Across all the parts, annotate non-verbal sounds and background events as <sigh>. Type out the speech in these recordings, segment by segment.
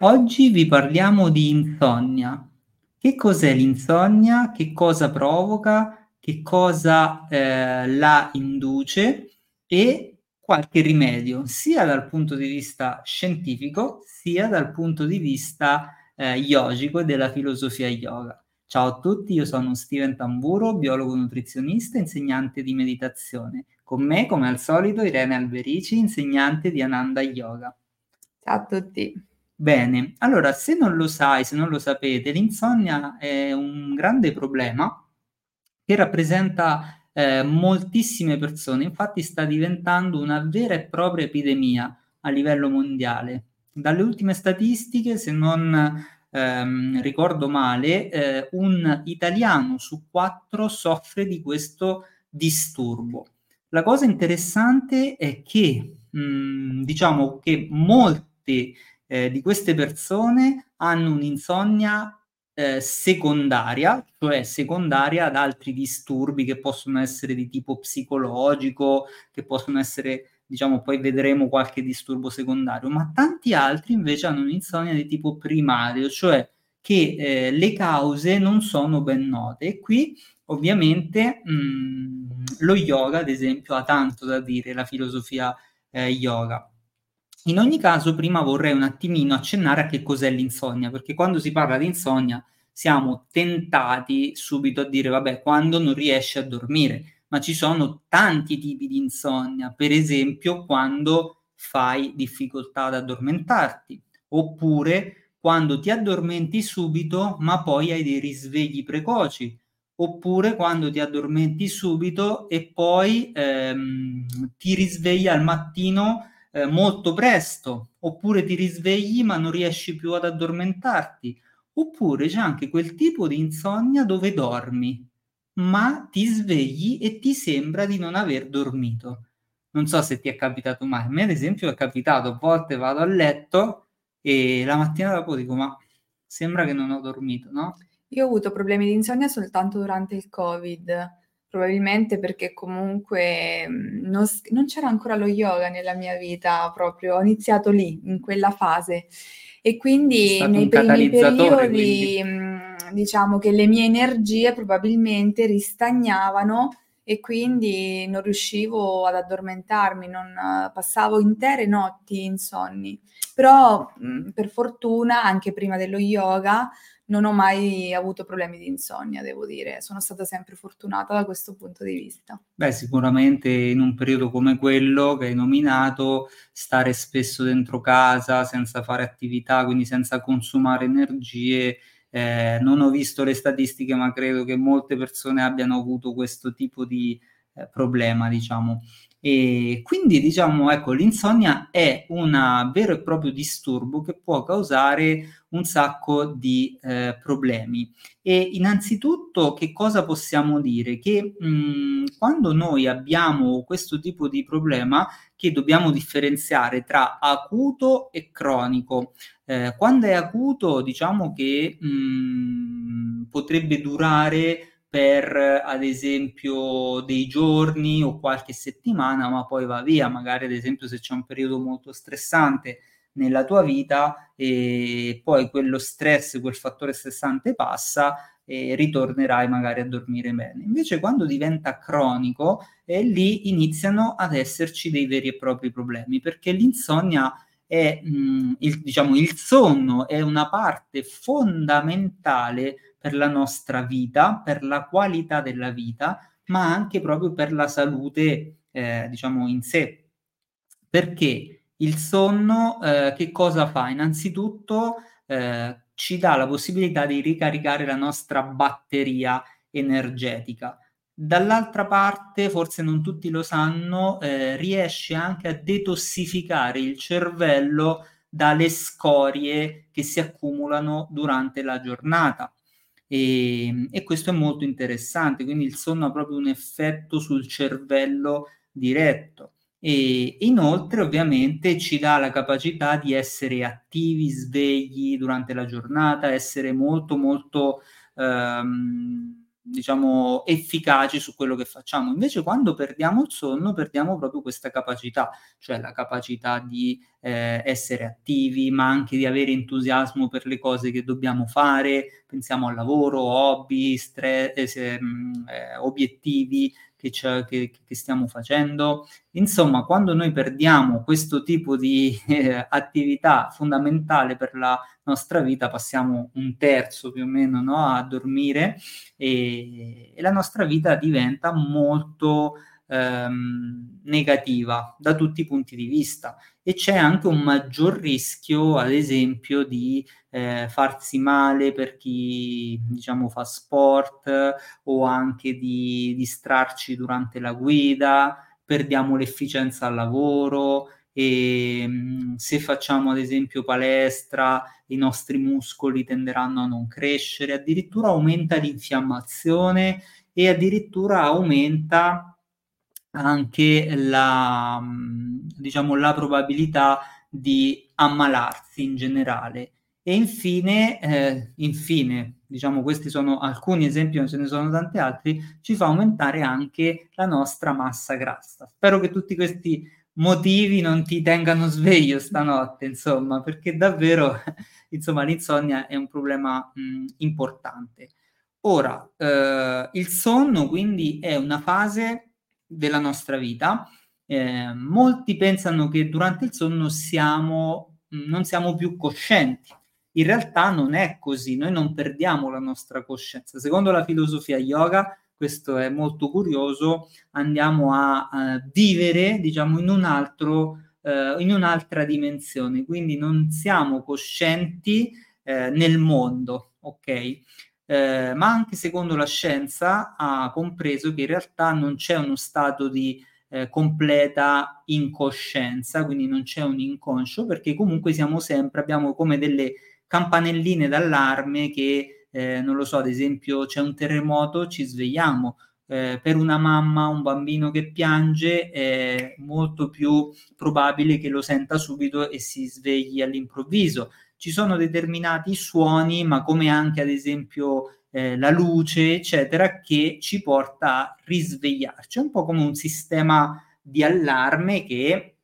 Oggi vi parliamo di insonnia. Che cos'è l'insonnia? Che cosa provoca? Che cosa eh, la induce? E qualche rimedio, sia dal punto di vista scientifico, sia dal punto di vista eh, yogico e della filosofia yoga. Ciao a tutti, io sono Steven Tamburo, biologo nutrizionista, insegnante di meditazione. Con me, come al solito, Irene Alberici, insegnante di Ananda Yoga. Ciao a tutti. Bene, allora se non lo sai, se non lo sapete, l'insonnia è un grande problema che rappresenta eh, moltissime persone, infatti sta diventando una vera e propria epidemia a livello mondiale. Dalle ultime statistiche, se non ehm, ricordo male, eh, un italiano su quattro soffre di questo disturbo. La cosa interessante è che, mh, diciamo che molti eh, di queste persone hanno un'insonnia eh, secondaria, cioè secondaria ad altri disturbi che possono essere di tipo psicologico, che possono essere, diciamo, poi vedremo qualche disturbo secondario, ma tanti altri invece hanno un'insonnia di tipo primario, cioè che eh, le cause non sono ben note. E qui ovviamente mh, lo yoga, ad esempio, ha tanto da dire, la filosofia eh, yoga. In ogni caso, prima vorrei un attimino accennare a che cos'è l'insonnia, perché quando si parla di insonnia siamo tentati subito a dire, vabbè, quando non riesci a dormire, ma ci sono tanti tipi di insonnia, per esempio quando fai difficoltà ad addormentarti, oppure quando ti addormenti subito, ma poi hai dei risvegli precoci, oppure quando ti addormenti subito e poi ehm, ti risvegli al mattino eh, molto presto, oppure ti risvegli ma non riesci più ad addormentarti, oppure c'è anche quel tipo di insonnia dove dormi, ma ti svegli e ti sembra di non aver dormito. Non so se ti è capitato mai, a me ad esempio è capitato, a volte vado a letto e la mattina dopo dico ma sembra che non ho dormito, no? Io ho avuto problemi di insonnia soltanto durante il Covid Probabilmente perché comunque mhmm, non, non c'era ancora lo yoga nella mia vita proprio, ho iniziato lì, in quella fase. E quindi nei primi periodi, mhmm, diciamo che le mie energie probabilmente ristagnavano e quindi non riuscivo ad addormentarmi, non passavo intere notti insonni. Però, mhmm, per fortuna, anche prima dello yoga, non ho mai avuto problemi di insonnia, devo dire, sono stata sempre fortunata da questo punto di vista. Beh, sicuramente in un periodo come quello che hai nominato, stare spesso dentro casa senza fare attività, quindi senza consumare energie, eh, non ho visto le statistiche, ma credo che molte persone abbiano avuto questo tipo di eh, problema, diciamo. E quindi diciamo, ecco, l'insonnia è un vero e proprio disturbo che può causare un sacco di eh, problemi. E innanzitutto che cosa possiamo dire? Che mh, quando noi abbiamo questo tipo di problema, che dobbiamo differenziare tra acuto e cronico. Eh, quando è acuto, diciamo che mh, potrebbe durare per ad esempio dei giorni o qualche settimana, ma poi va via, magari ad esempio se c'è un periodo molto stressante nella tua vita e poi quello stress, quel fattore stressante passa e ritornerai magari a dormire bene. Invece quando diventa cronico, eh, lì iniziano ad esserci dei veri e propri problemi, perché l'insonnia è, mh, il, diciamo, il sonno è una parte fondamentale per la nostra vita, per la qualità della vita, ma anche proprio per la salute, eh, diciamo, in sé. Perché il sonno eh, che cosa fa? Innanzitutto eh, ci dà la possibilità di ricaricare la nostra batteria energetica. Dall'altra parte, forse non tutti lo sanno, eh, riesce anche a detossificare il cervello dalle scorie che si accumulano durante la giornata. E, ehm, e, questo è molto interessante, quindi il sonno ha proprio un effetto sul cervello diretto. E inoltre ovviamente ci dà la capacità di essere attivi, svegli durante la giornata, essere molto molto ehm, diciamo, efficaci su quello che facciamo. Invece quando perdiamo il sonno perdiamo proprio questa capacità, cioè la capacità di eh, essere attivi, ma anche di avere entusiasmo per le cose che dobbiamo fare, pensiamo al lavoro, hobby, stress, eh, mh, eh, obiettivi, che, che, che, stiamo facendo. Insomma, quando noi perdiamo questo tipo di <laughs> eh, attività fondamentale per la nostra vita, passiamo un terzo più o meno no, a dormire e, e la nostra vita diventa molto ehm, negativa da tutti i punti di vista e c'è anche un maggior rischio, ad esempio, di eh, farsi male per chi diciamo fa sport o anche di distrarci durante la guida, perdiamo l'efficienza al lavoro e mm, se facciamo ad esempio palestra i nostri muscoli tenderanno a non crescere, addirittura aumenta l'infiammazione e addirittura aumenta anche la, diciamo, la probabilità di ammalarsi in generale. E infine, eh, infine, diciamo questi sono alcuni esempi, ma ce ne sono tanti altri, ci fa aumentare anche la nostra massa grassa. Spero che tutti questi motivi non ti tengano sveglio stanotte, insomma, perché davvero, <laughs> insomma, l'insonnia è un problema mh, importante. Ora, eh, il sonno quindi è una fase della nostra vita. Eh, molti pensano che durante il sonno siamo, non siamo più coscienti. In realtà non è così, noi non perdiamo la nostra coscienza. Secondo la filosofia yoga, questo è molto curioso, andiamo a, a vivere, diciamo, in un altro, eh, in un'altra dimensione, quindi non siamo coscienti eh, nel mondo, ok? Eh, ma anche secondo la scienza ha compreso che in realtà non c'è uno stato di eh, completa incoscienza, quindi non c'è un inconscio, perché comunque siamo sempre, abbiamo come delle campanelline d'allarme che, eh, non lo so, ad esempio c'è un terremoto, ci svegliamo. Eh, per una mamma, un bambino che piange, è molto più probabile che lo senta subito e si svegli all'improvviso ci sono determinati suoni, ma come anche ad esempio eh, la luce, eccetera, che ci porta a risvegliarci. È un po' come un sistema di allarme che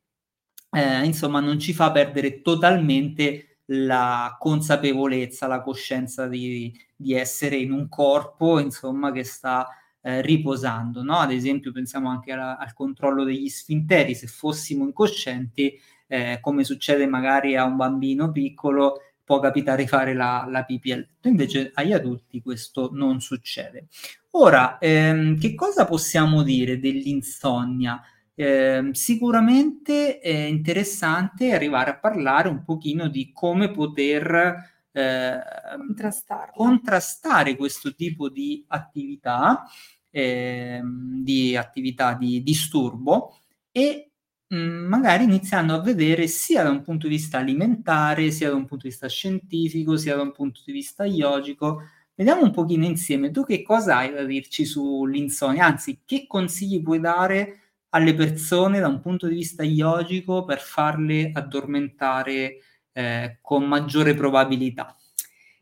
eh, insomma non ci fa perdere totalmente la consapevolezza, la coscienza di, di essere in un corpo, insomma, che sta eh, riposando. No? Ad esempio, pensiamo anche alla, al controllo degli sfinteri, se fossimo incoscienti eh, come succede magari a un bambino piccolo, può capitare di fare la, la pipì a letto. Invece agli adulti questo non succede. Ora, ehm, che cosa possiamo dire dell'insonnia? Eh, sicuramente è interessante arrivare a parlare un pochino di come poter eh, contrastare questo tipo di attività, eh, di attività di disturbo e magari iniziando a vedere sia da un punto di vista alimentare, sia da un punto di vista scientifico, sia da un punto di vista yogico. Vediamo un pochino insieme, tu che cosa hai da dirci sull'insonnia? Anzi, che consigli puoi dare alle persone da un punto di vista yogico per farle addormentare eh, con maggiore probabilità?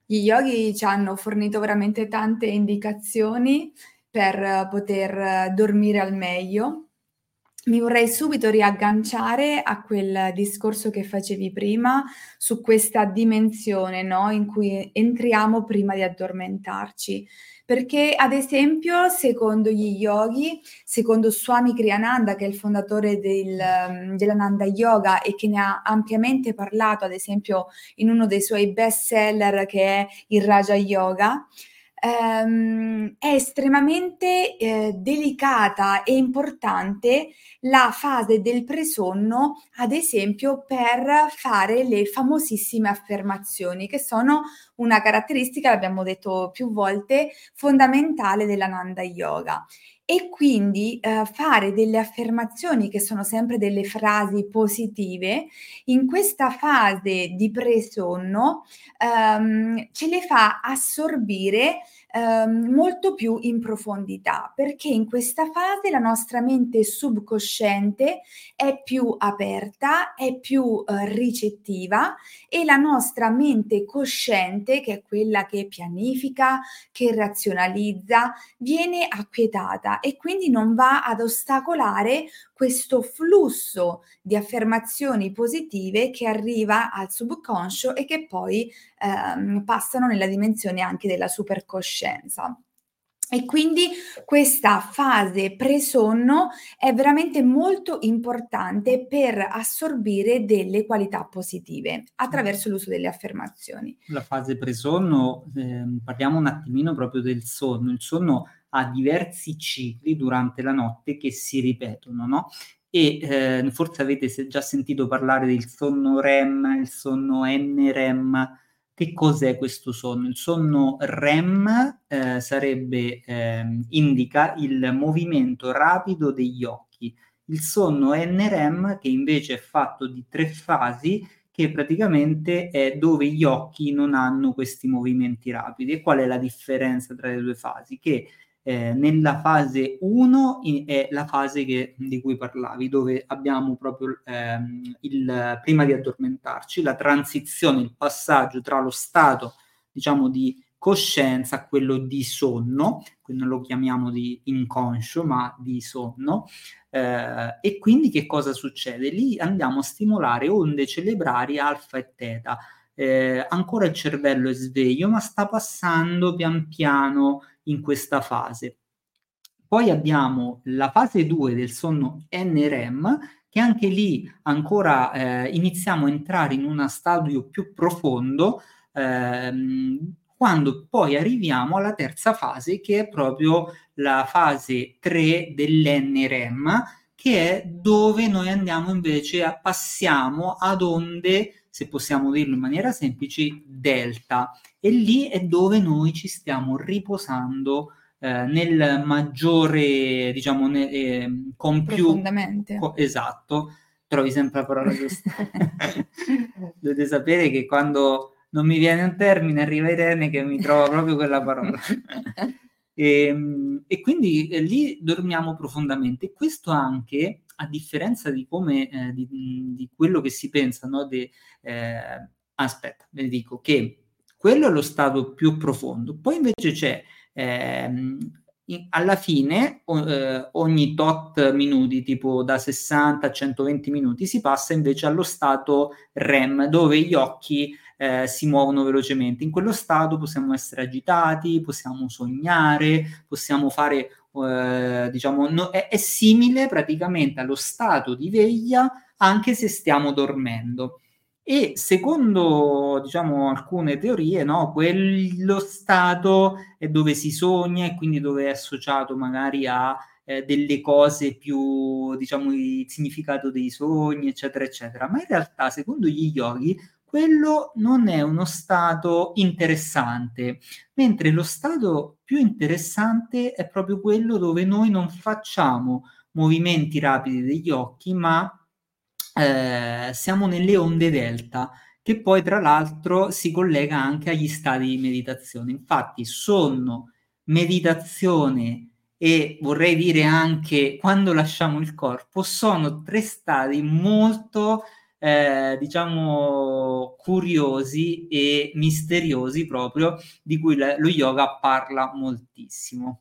Gli yogi ci hanno fornito veramente tante indicazioni per poter dormire al meglio, mi vorrei subito riagganciare a quel discorso che facevi prima su questa dimensione, no, in cui entriamo prima di addormentarci. Perché, ad esempio, secondo gli yogi, secondo Swami Kriyananda, che è il fondatore del, dell'Ananda Yoga e che ne ha ampiamente parlato, ad esempio, in uno dei suoi best seller che è il Raja Yoga, ehm, è estremamente eh, delicata e importante la fase del presonno, ad esempio, per fare le famosissime affermazioni, che sono una caratteristica, l'abbiamo detto più volte, fondamentale dell'Ananda Yoga e quindi eh, fare delle affermazioni che sono sempre delle frasi positive in questa fase di presonno ehm, ce le fa assorbire ehm, molto più in profondità, perché in questa fase la nostra mente subconsciente è più aperta, è più eh, ricettiva e la nostra mente cosciente, che è quella che pianifica, che razionalizza, viene acquietata e quindi non va ad ostacolare questo flusso di affermazioni positive che arriva al subconscio e che poi ehm, passano nella dimensione anche della supercoscienza. E quindi questa fase presonno è veramente molto importante per assorbire delle qualità positive attraverso l'uso delle affermazioni. La fase presonno, eh, parliamo un attimino proprio del sonno. Il sonno ha diversi cicli durante la notte che si ripetono, no? E eh, forse avete già sentito parlare del sonno REM, il sonno NREM, che cos'è questo sonno? Il sonno REM eh, sarebbe, eh, indica il movimento rapido degli occhi. Il sonno NREM, che invece è fatto di tre fasi, che praticamente è dove gli occhi non hanno questi movimenti rapidi. E qual è la differenza tra le due fasi? Che eh, nella fase 1 è la fase che, di cui parlavi, dove abbiamo proprio ehm, il, prima di addormentarci, la transizione, il passaggio tra lo stato, diciamo, di coscienza a quello di sonno, quindi non lo chiamiamo di inconscio, ma di sonno. Eh, e quindi che cosa succede? Lì andiamo a stimolare onde cerebrali alfa e teta. Eh, ancora il cervello è sveglio, ma sta passando pian piano in questa fase. Poi abbiamo la fase 2 del sonno NREM, che anche lì ancora eh, iniziamo a entrare in uno stadio più profondo, ehm, quando poi arriviamo alla terza fase, che è proprio la fase 3 dell'NREM, che è dove noi andiamo invece a passiamo ad onde, se possiamo dirlo in maniera semplice, delta e lì è dove noi ci stiamo riposando eh, nel maggiore, diciamo, ne, eh, con più... Co- esatto, trovi sempre la parola giusta. <laughs> Dovete sapere che quando non mi viene un termine arriva Irene che mi trova proprio quella parola. e, <laughs> ehm, e, quindi eh, lì dormiamo profondamente. Questo anche, a differenza di come, eh, di, di, quello che si pensa, no? De, eh, aspetta, ve dico che quello è lo stato più profondo. Poi invece c'è ehm, alla fine eh, ogni tot minuti, tipo da 60 a 120 minuti, si passa invece allo stato REM, dove gli occhi eh, si muovono velocemente. In quello stato possiamo essere agitati, possiamo sognare, possiamo fare, eh, diciamo, no, è, è simile praticamente allo stato di veglia anche se stiamo dormendo. E secondo diciamo, alcune teorie, no, quello stato è dove si sogna e quindi dove è associato magari a eh, delle cose più, diciamo, il significato dei sogni, eccetera, eccetera. Ma in realtà, secondo gli yogi, quello non è uno stato interessante, mentre lo stato più interessante è proprio quello dove noi non facciamo movimenti rapidi degli occhi, ma eh, siamo nelle onde delta, che poi tra l'altro si collega anche agli stati di meditazione. Infatti sonno, meditazione e vorrei dire anche quando lasciamo il corpo, sono tre stati molto, eh, diciamo, curiosi e misteriosi proprio, di cui lo yoga parla moltissimo.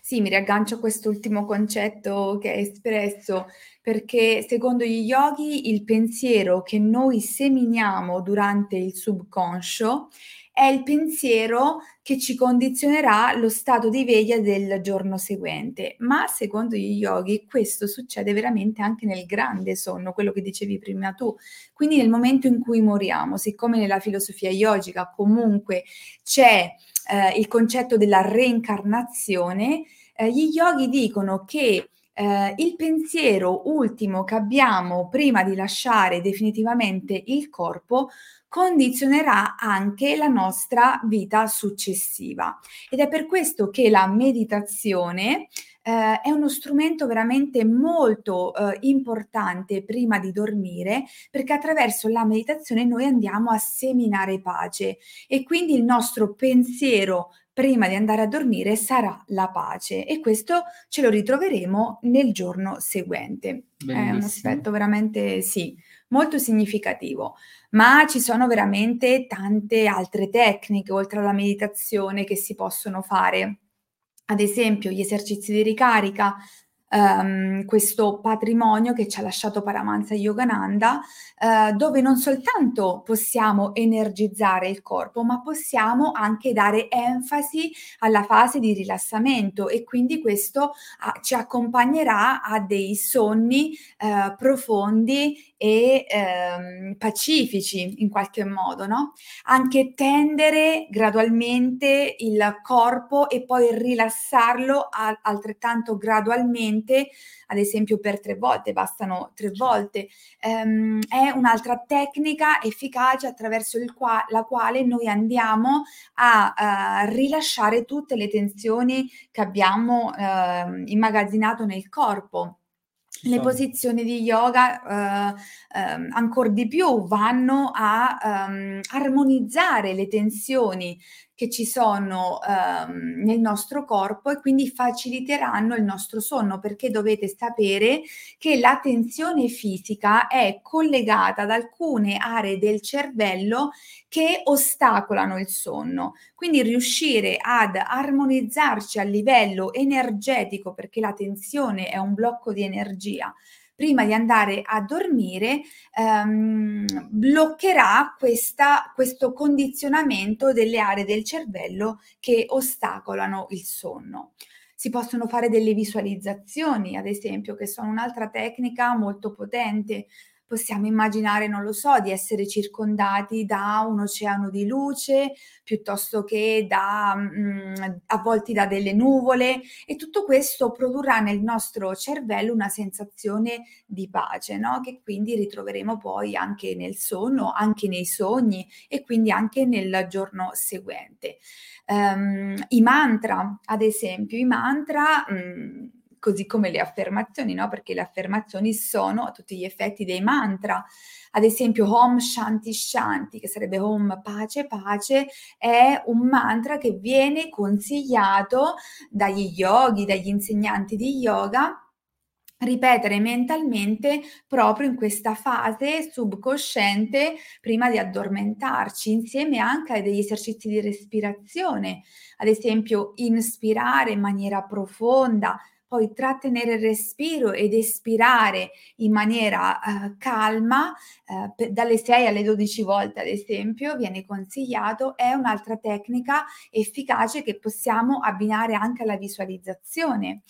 Sì, mi riaggancio a quest'ultimo concetto che hai espresso, perché secondo gli yogi il pensiero che noi seminiamo durante il subconscio è il pensiero che ci condizionerà lo stato di veglia del giorno seguente. Ma secondo gli yogi questo succede veramente anche nel grande sonno, quello che dicevi prima tu. Quindi nel momento in cui moriamo, siccome nella filosofia yogica comunque c'è eh, il concetto della reincarnazione, eh, gli yogi dicono che eh, il pensiero ultimo che abbiamo prima di lasciare definitivamente il corpo condizionerà anche la nostra vita successiva. Ed è per questo che la meditazione eh, è uno strumento veramente molto eh, importante prima di dormire perché attraverso la meditazione noi andiamo a seminare pace e quindi il nostro pensiero prima di andare a dormire sarà la pace e questo ce lo ritroveremo nel giorno seguente. Bellissimo. È un aspetto veramente sì, molto significativo, ma ci sono veramente tante altre tecniche oltre alla meditazione che si possono fare. Ad esempio, gli esercizi di ricarica ehm, questo patrimonio che ci ha lasciato Paramahansa Yogananda, eh, dove non soltanto possiamo energizzare il corpo, ma possiamo anche dare enfasi alla fase di rilassamento e quindi questo ah, ci accompagnerà a dei sonni eh, profondi e ehm, pacifici in qualche modo, no? Anche tendere gradualmente il corpo e poi rilassarlo a- altrettanto gradualmente, ad esempio per tre volte, bastano tre volte. Ehm, è un'altra tecnica efficace attraverso qua- la quale noi andiamo a, a rilasciare tutte le tensioni che abbiamo eh, immagazzinato nel corpo le posizioni di yoga eh, eh, ancora di più vanno a um, armonizzare le tensioni che ci sono ehm, nel nostro corpo e quindi faciliteranno il nostro sonno perché dovete sapere che la tensione fisica è collegata ad alcune aree del cervello che ostacolano il sonno. Quindi riuscire ad armonizzarci a livello energetico perché la tensione è un blocco di energia prima di andare a dormire ehm, bloccherà questa, questo condizionamento delle aree del cervello che ostacolano il sonno. Si possono fare delle visualizzazioni, ad esempio, che sono un'altra tecnica molto potente possiamo immaginare, non lo so, di essere circondati da un oceano di luce piuttosto che da mh, mm, avvolti da delle nuvole e tutto questo produrrà nel nostro cervello una sensazione di pace, no? che quindi ritroveremo poi anche nel sonno, anche nei sogni e quindi anche nel giorno seguente. Um, I mantra, ad esempio, i mantra mh, mm, così come le affermazioni, no? Perché le affermazioni sono a tutti gli effetti dei mantra. Ad esempio, Om Shanti Shanti, che sarebbe Om pace pace, è un mantra che viene consigliato dagli yogi, dagli insegnanti di yoga ripetere mentalmente proprio in questa fase subconsciente prima di addormentarci, insieme anche a degli esercizi di respirazione, ad esempio inspirare in maniera profonda, poi trattenere il respiro ed espirare in maniera uh, calma, per, dalle 6 alle 12 volte ad esempio, viene consigliato, è un'altra tecnica efficace che possiamo abbinare anche alla visualizzazione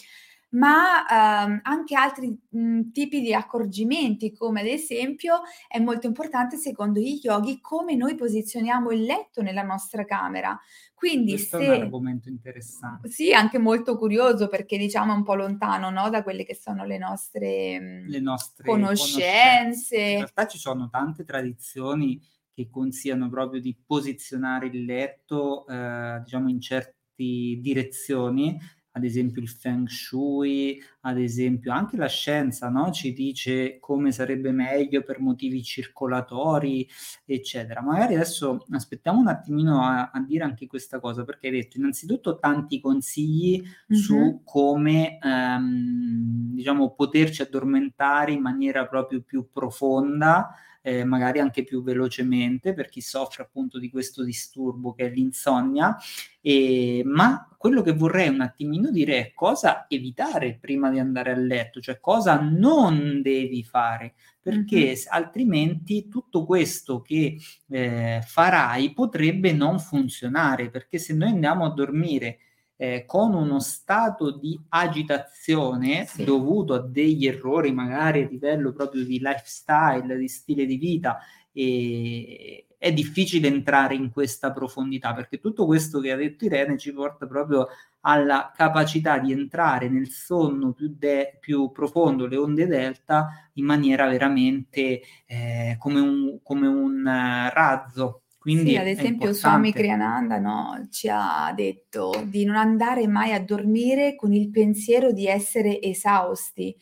ma ehm, anche altri mh, tipi di accorgimenti, come ad esempio è molto importante secondo gli yogi come noi posizioniamo il letto nella nostra camera. Quindi Questo se... è un argomento interessante. Sì, anche molto curioso perché diciamo è un po' lontano no, da quelle che sono le nostre, le nostre conoscenze. conoscenze. In realtà ci sono tante tradizioni che consigliano proprio di posizionare il letto, eh, diciamo, in certe direzioni ad esempio il feng shui, ad esempio anche la scienza no? ci dice come sarebbe meglio per motivi circolatori, eccetera. Magari adesso aspettiamo un attimino a, a dire anche questa cosa, perché hai detto innanzitutto tanti consigli mm-hmm. su come ehm, diciamo poterci addormentare in maniera proprio più profonda eh, magari anche più velocemente per chi soffre appunto di questo disturbo che è l'insonnia, e, ma quello che vorrei un attimino dire è cosa evitare prima di andare a letto, cioè cosa non devi fare, perché mm-hmm. altrimenti tutto questo che eh, farai potrebbe non funzionare, perché se noi andiamo a dormire eh, con uno stato di agitazione sì. dovuto a degli errori magari a livello proprio di lifestyle, di stile di vita, e è difficile entrare in questa profondità perché tutto questo che ha detto Irene ci porta proprio alla capacità di entrare nel sonno più, de- più profondo, le onde delta, in maniera veramente eh, come un, come un uh, razzo quindi sì, ad esempio Swami Kriyananda no, ci ha detto di non andare mai a dormire con il pensiero di essere esausti,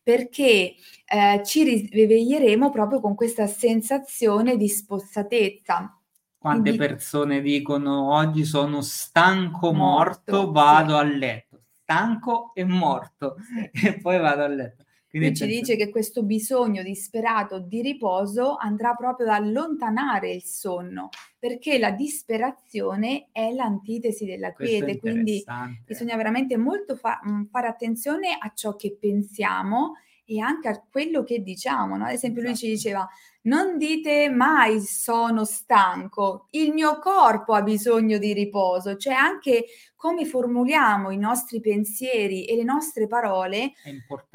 perché eh, ci risveglieremo proprio con questa sensazione di spossatezza. Quante Quindi, persone dicono oggi sono stanco, morto, morto vado sì. a letto. Stanco e morto sì. <laughs> e poi vado a letto. Quindi ci dice che questo bisogno disperato di riposo andrà proprio ad allontanare il sonno, perché la disperazione è l'antitesi della quiete, quindi bisogna veramente molto fa- mm, fare attenzione a ciò che pensiamo e anche a quello che diciamo. No? Ad esempio, lui ci esatto. diceva: Non dite mai sono stanco, il mio corpo ha bisogno di riposo, cioè anche come formuliamo i nostri pensieri e le nostre parole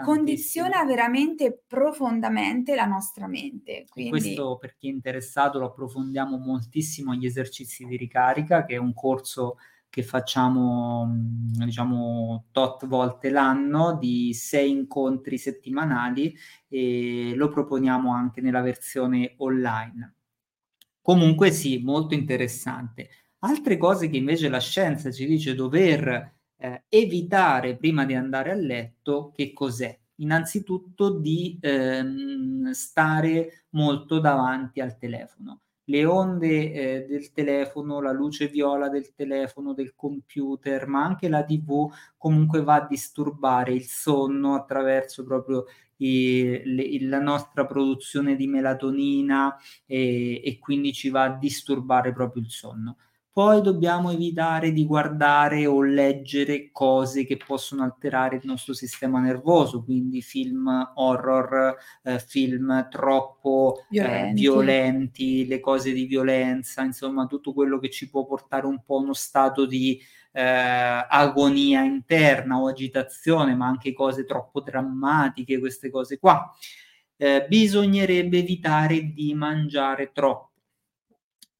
condiziona veramente profondamente la nostra mente. Quindi... Questo per chi è interessato lo approfondiamo moltissimo agli esercizi di ricarica, che è un corso che facciamo diciamo tot volte l'anno di sei incontri settimanali e lo proponiamo anche nella versione online. Comunque sì, molto interessante. Altre cose che invece la scienza ci dice dover eh, evitare prima di andare a letto, che cos'è? Innanzitutto di ehm, stare molto davanti al telefono le onde eh, del telefono, la luce viola del telefono, del computer, ma anche la TV comunque va a disturbare il sonno attraverso proprio i, le, la nostra produzione di melatonina e, e quindi ci va a disturbare proprio il sonno. Poi dobbiamo evitare di guardare o leggere cose che possono alterare il nostro sistema nervoso, quindi film horror, eh, film troppo eh, violenti. Eh, violenti, le cose di violenza, insomma tutto quello che ci può portare un po' a uno stato di eh, agonia interna o agitazione, ma anche cose troppo drammatiche, queste cose qua. Eh, bisognerebbe evitare di mangiare troppo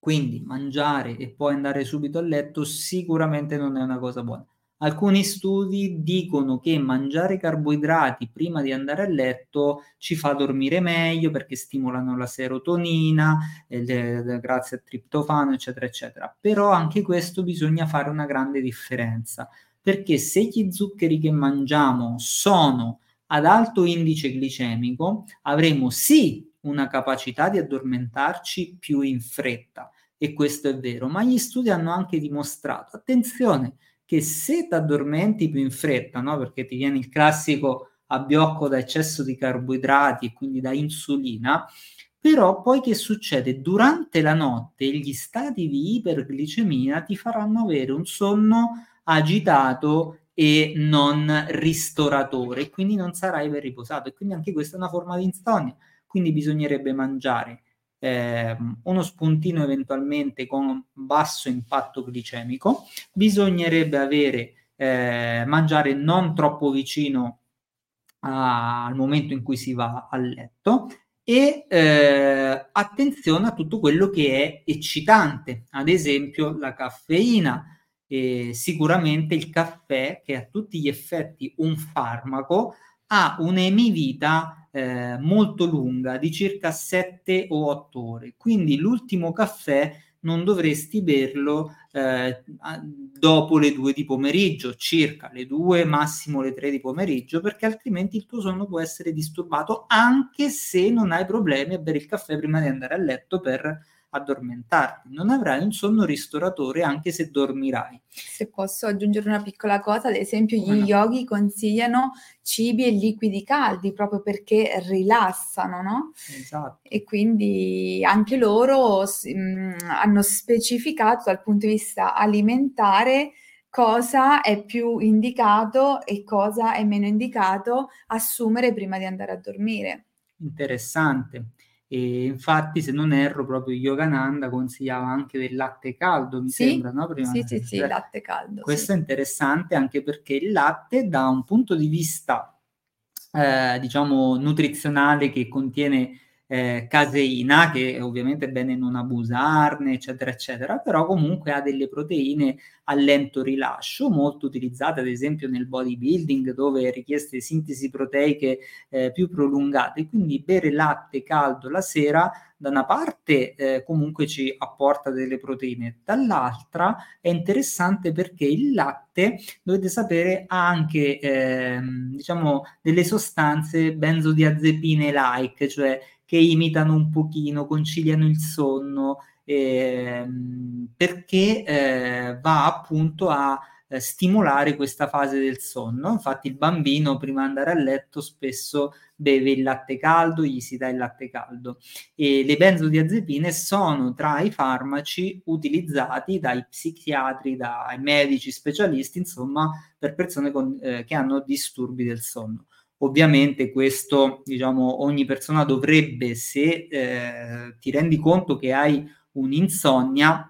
quindi mangiare e poi andare subito a letto sicuramente non è una cosa buona. Alcuni studi dicono che mangiare carboidrati prima di andare a letto ci fa dormire meglio perché stimolano la serotonina, eh, grazie al triptofano, eccetera, eccetera. Però anche questo bisogna fare una grande differenza, perché se gli zuccheri che mangiamo sono ad alto indice glicemico, avremo sì una capacità di addormentarci più in fretta, e questo è vero, ma gli studi hanno anche dimostrato, attenzione, che se ti addormenti più in fretta, no? perché ti viene il classico abbiocco da eccesso di carboidrati e quindi da insulina, però poi che succede? Durante la notte gli stati di iperglicemia ti faranno avere un sonno agitato e non ristoratore, quindi non sarai ben riposato e quindi anche questa è una forma di insonnia, quindi bisognerebbe mangiare eh, uno spuntino eventualmente con basso impatto glicemico, bisognerebbe avere, eh, mangiare non troppo vicino a, al momento in cui si va a letto e eh, attenzione a tutto quello che è eccitante, ad esempio la caffeina. Sicuramente il caffè, che è a tutti gli effetti un farmaco, ha un'emivita eh, molto lunga di circa 7 o 8 ore. Quindi l'ultimo caffè non dovresti berlo eh, dopo le 2 di pomeriggio, circa le 2, massimo le 3 di pomeriggio, perché altrimenti il tuo sonno può essere disturbato anche se non hai problemi a bere il caffè prima di andare a letto per addormentarti, non avrai un sonno ristoratore anche se dormirai. Se posso aggiungere una piccola cosa, ad esempio gli no. yogi consigliano cibi e liquidi caldi proprio perché rilassano, no? Esatto. E quindi anche loro mh, mm, hanno specificato dal punto di vista alimentare cosa è più indicato e cosa è meno indicato assumere prima di andare a dormire. Interessante. E infatti, se non erro, proprio Yogananda consigliava anche del latte caldo, mi sì, sembra, no? Prima sì, sì, sì, il latte caldo. Questo sì. è interessante anche perché il latte, da un punto di vista, eh, diciamo, nutrizionale che contiene eh, caseina, che ovviamente è bene non abusarne, eccetera, eccetera, però comunque ha delle proteine a lento rilascio, molto utilizzate ad esempio nel bodybuilding, dove è richieste sintesi proteiche eh, più prolungate. Quindi bere latte caldo la sera da una parte eh, comunque ci apporta delle proteine, dall'altra è interessante perché il latte, dovete sapere, ha anche eh, diciamo delle sostanze benzodiazepine like, cioè che imitano un pochino, conciliano il sonno, ehm, perché eh, va appunto a eh, stimolare questa fase del sonno. Infatti il bambino prima di andare a letto spesso beve il latte caldo, gli si dà il latte caldo e le benzodiazepine sono tra i farmaci utilizzati dai psichiatri, dai medici specialisti, insomma, per persone con, eh, che hanno disturbi del sonno. Ovviamente questo, diciamo, ogni persona dovrebbe, se eh, ti rendi conto che hai un'insonnia,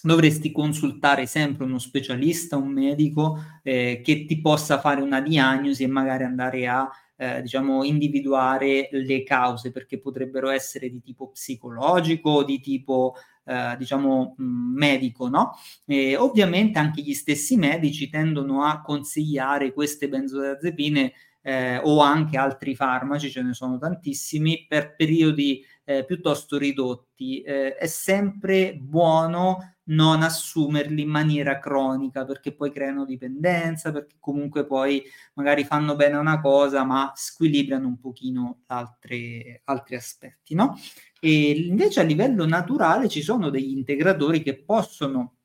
dovresti consultare sempre uno specialista, un medico eh, che ti possa fare una diagnosi e magari andare a eh, diciamo individuare le cause perché potrebbero essere di tipo psicologico, di tipo eh, diciamo mh, medico, no? E ovviamente anche gli stessi medici tendono a consigliare queste benzodiazepine eh, o anche altri farmaci, ce ne sono tantissimi, per periodi eh, piuttosto ridotti. Eh, è sempre buono non assumerli in maniera cronica perché poi creano dipendenza, perché comunque poi magari fanno bene una cosa ma squilibrano un pochino altre, altri aspetti, no? E invece a livello naturale ci sono degli integratori che possono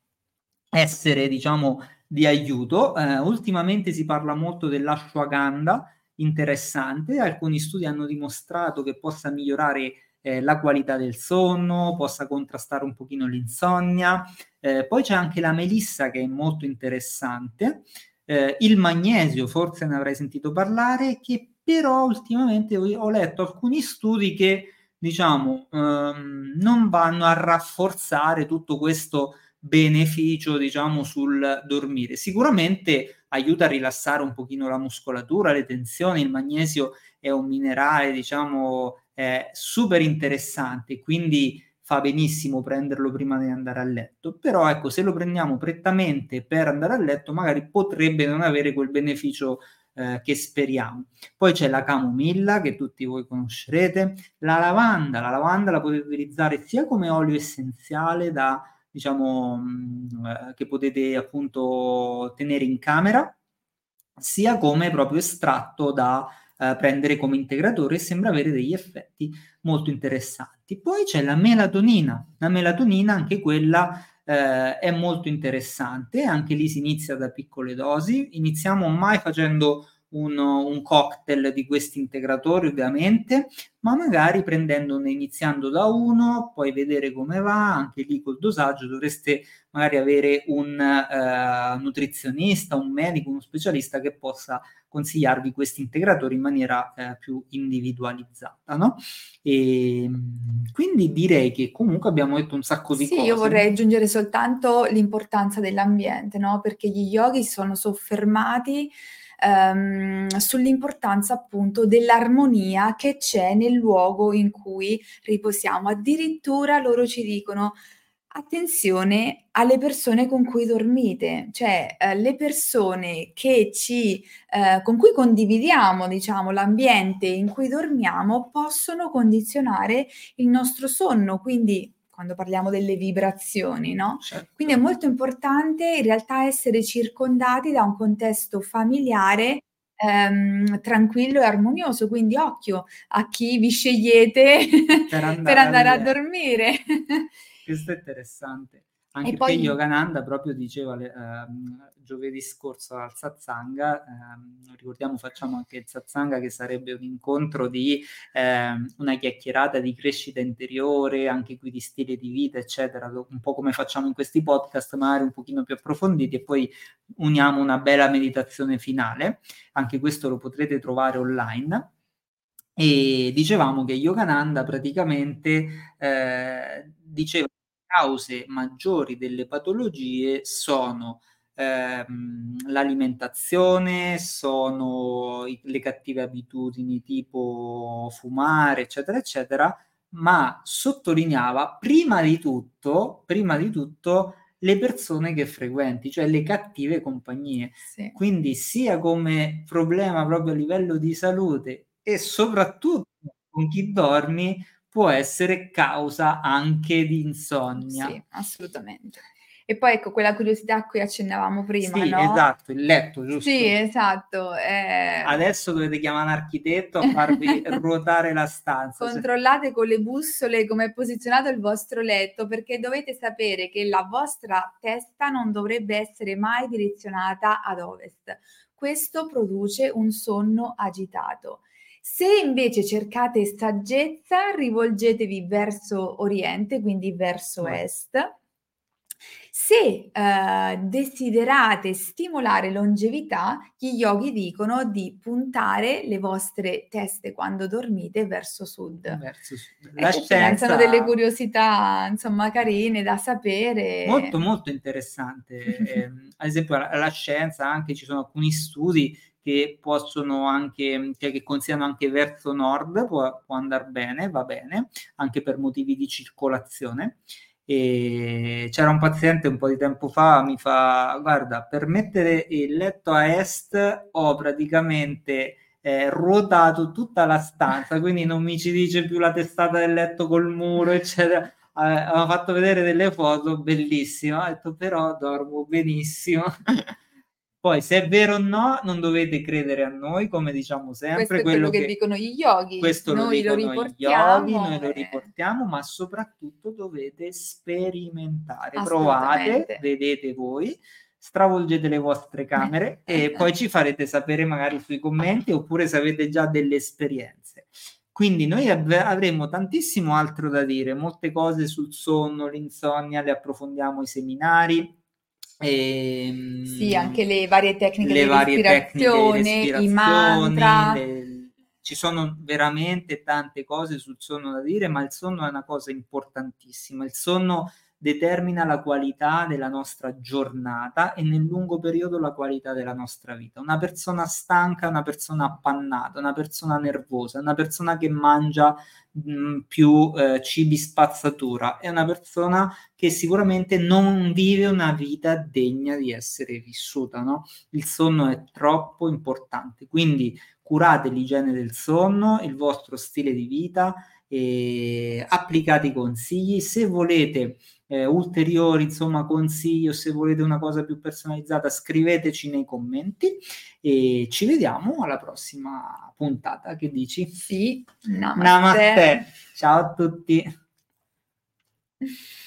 essere, diciamo, di aiuto. Eh, ultimamente si parla molto dell'ashwagandha, interessante, alcuni studi hanno dimostrato che possa migliorare eh, la qualità del sonno, possa contrastare un pochino l'insonnia. Eh, poi c'è anche la melissa che è molto interessante, eh, il magnesio, forse ne avrei sentito parlare, che però ultimamente ho letto alcuni studi che diciamo ehm, non vanno a rafforzare tutto questo beneficio diciamo sul dormire. Sicuramente aiuta a rilassare un pochino la muscolatura, le tensioni, il magnesio è un minerale diciamo eh, super interessante, quindi fa benissimo prenderlo prima di andare a letto, però ecco, se lo prendiamo prettamente per andare a letto, magari potrebbe non avere quel beneficio eh, che speriamo. Poi c'è la camomilla che tutti voi conoscerete, la lavanda, la lavanda la potete utilizzare sia come olio essenziale da diciamo mm, eh, che potete appunto tenere in camera, sia come proprio estratto da eh, prendere come integratore e sembra avere degli effetti molto interessanti. Poi c'è la melatonina, la melatonina anche quella eh, è molto interessante, anche lì si inizia da piccole dosi, iniziamo mai facendo un, un, cocktail di questi integratori ovviamente, ma magari prendendone iniziando da uno, poi vedere come va, anche lì col dosaggio dovreste magari avere un uh, nutrizionista, un medico, uno specialista che possa consigliarvi questi integratori in maniera uh, più individualizzata, no? E, quindi direi che comunque abbiamo detto un sacco di sì, cose. Sì, io vorrei aggiungere soltanto l'importanza dell'ambiente, no? Perché gli yogi sono soffermati ehm, sull'importanza appunto dell'armonia che c'è nel luogo in cui riposiamo. Addirittura loro ci dicono attenzione alle persone con cui dormite, cioè eh, le persone ci, eh, con cui condividiamo, diciamo, l'ambiente in cui dormiamo possono condizionare il nostro sonno, quindi quando parliamo delle vibrazioni, no? Certo. Quindi è molto importante in realtà essere circondati da un contesto familiare ehm, tranquillo e armonioso, quindi occhio a chi vi scegliete per andare, <laughs> per andare a, a dormire. <laughs> Questo è interessante. Anche e poi... Yogananda proprio diceva ehm, giovedì scorso al satsanga, ehm, ricordiamo facciamo anche il satsanga che sarebbe un incontro di ehm, una chiacchierata di crescita interiore, anche qui di stile di vita, eccetera, un po' come facciamo in questi podcast, magari un pochino più approfonditi e poi uniamo una bella meditazione finale, anche questo lo potrete trovare online. E dicevamo che Yogananda praticamente eh, diceva cause maggiori delle patologie sono ehm, l'alimentazione, sono i, le cattive abitudini tipo fumare, eccetera, eccetera, ma sottolineava prima di tutto, prima di tutto le persone che frequenti, cioè le cattive compagnie. Sì. Quindi sia come problema proprio a livello di salute e soprattutto con chi dormi può essere causa anche di insonnia. Sì, assolutamente. E poi ecco quella curiosità a cui accennavamo prima, sì, no? esatto, il letto, giusto? Sì, esatto. Eh... Adesso dovete chiamare un architetto a farvi <laughs> ruotare la stanza. Controllate con le bussole come è posizionato il vostro letto perché dovete sapere che la vostra testa non dovrebbe essere mai direzionata ad ovest. Questo produce un sonno agitato. Se invece cercate saggezza, rivolgetevi verso oriente, quindi verso est se eh, desiderate stimolare longevità, gli yogi dicono di puntare le vostre teste quando dormite verso sud. Verso sud. La scienza... Sono delle curiosità, insomma, carine da sapere. Molto, molto interessante. <laughs> eh, ad esempio, la, la scienza, anche ci sono alcuni studi che possono anche, cioè che consigliano anche verso nord, può, può andare bene, va bene, anche per motivi di circolazione. E c'era un paziente un po' di tempo fa, mi fa, guarda, per mettere il letto a est ho praticamente eh, ruotato tutta la stanza, quindi non mi ci dice più la testata del letto col muro, eccetera. Eh, fatto vedere delle foto bellissime, ho detto però dormo benissimo. <laughs> Poi, se è vero o no, non dovete credere a noi, come diciamo sempre. Questo è quello, quello che, che, dicono gli yogi. Questo noi lo, dicono gli yogi, noi lo riportiamo, ma soprattutto dovete sperimentare. Provate, vedete voi, stravolgete le vostre camere e poi ci farete sapere magari sui commenti oppure se avete già delle esperienze. Quindi noi av- avremo tantissimo altro da dire, molte cose sul sonno, l'insonnia, le approfondiamo i seminari e, ehm, sì, anche le varie tecniche le di varie respirazione, tecniche i mantra. Le, ci sono veramente tante cose sul sonno da dire, ma il sonno è una cosa importantissima. Il sonno determina la qualità della nostra giornata e nel lungo periodo la qualità della nostra vita. Una persona stanca, una persona appannata, una persona nervosa, una persona che mangia mh, mm, più eh, cibi spazzatura, è una persona che sicuramente non vive una vita degna di essere vissuta. No? Il sonno è troppo importante, quindi curate l'igiene del sonno, il vostro stile di vita e applicate i consigli. Se volete eh, ulteriori insomma, consigli o se volete una cosa più personalizzata, scriveteci nei commenti e ci vediamo alla prossima puntata. Che dici? Sì, namaste. namaste. Ciao a tutti. <laughs>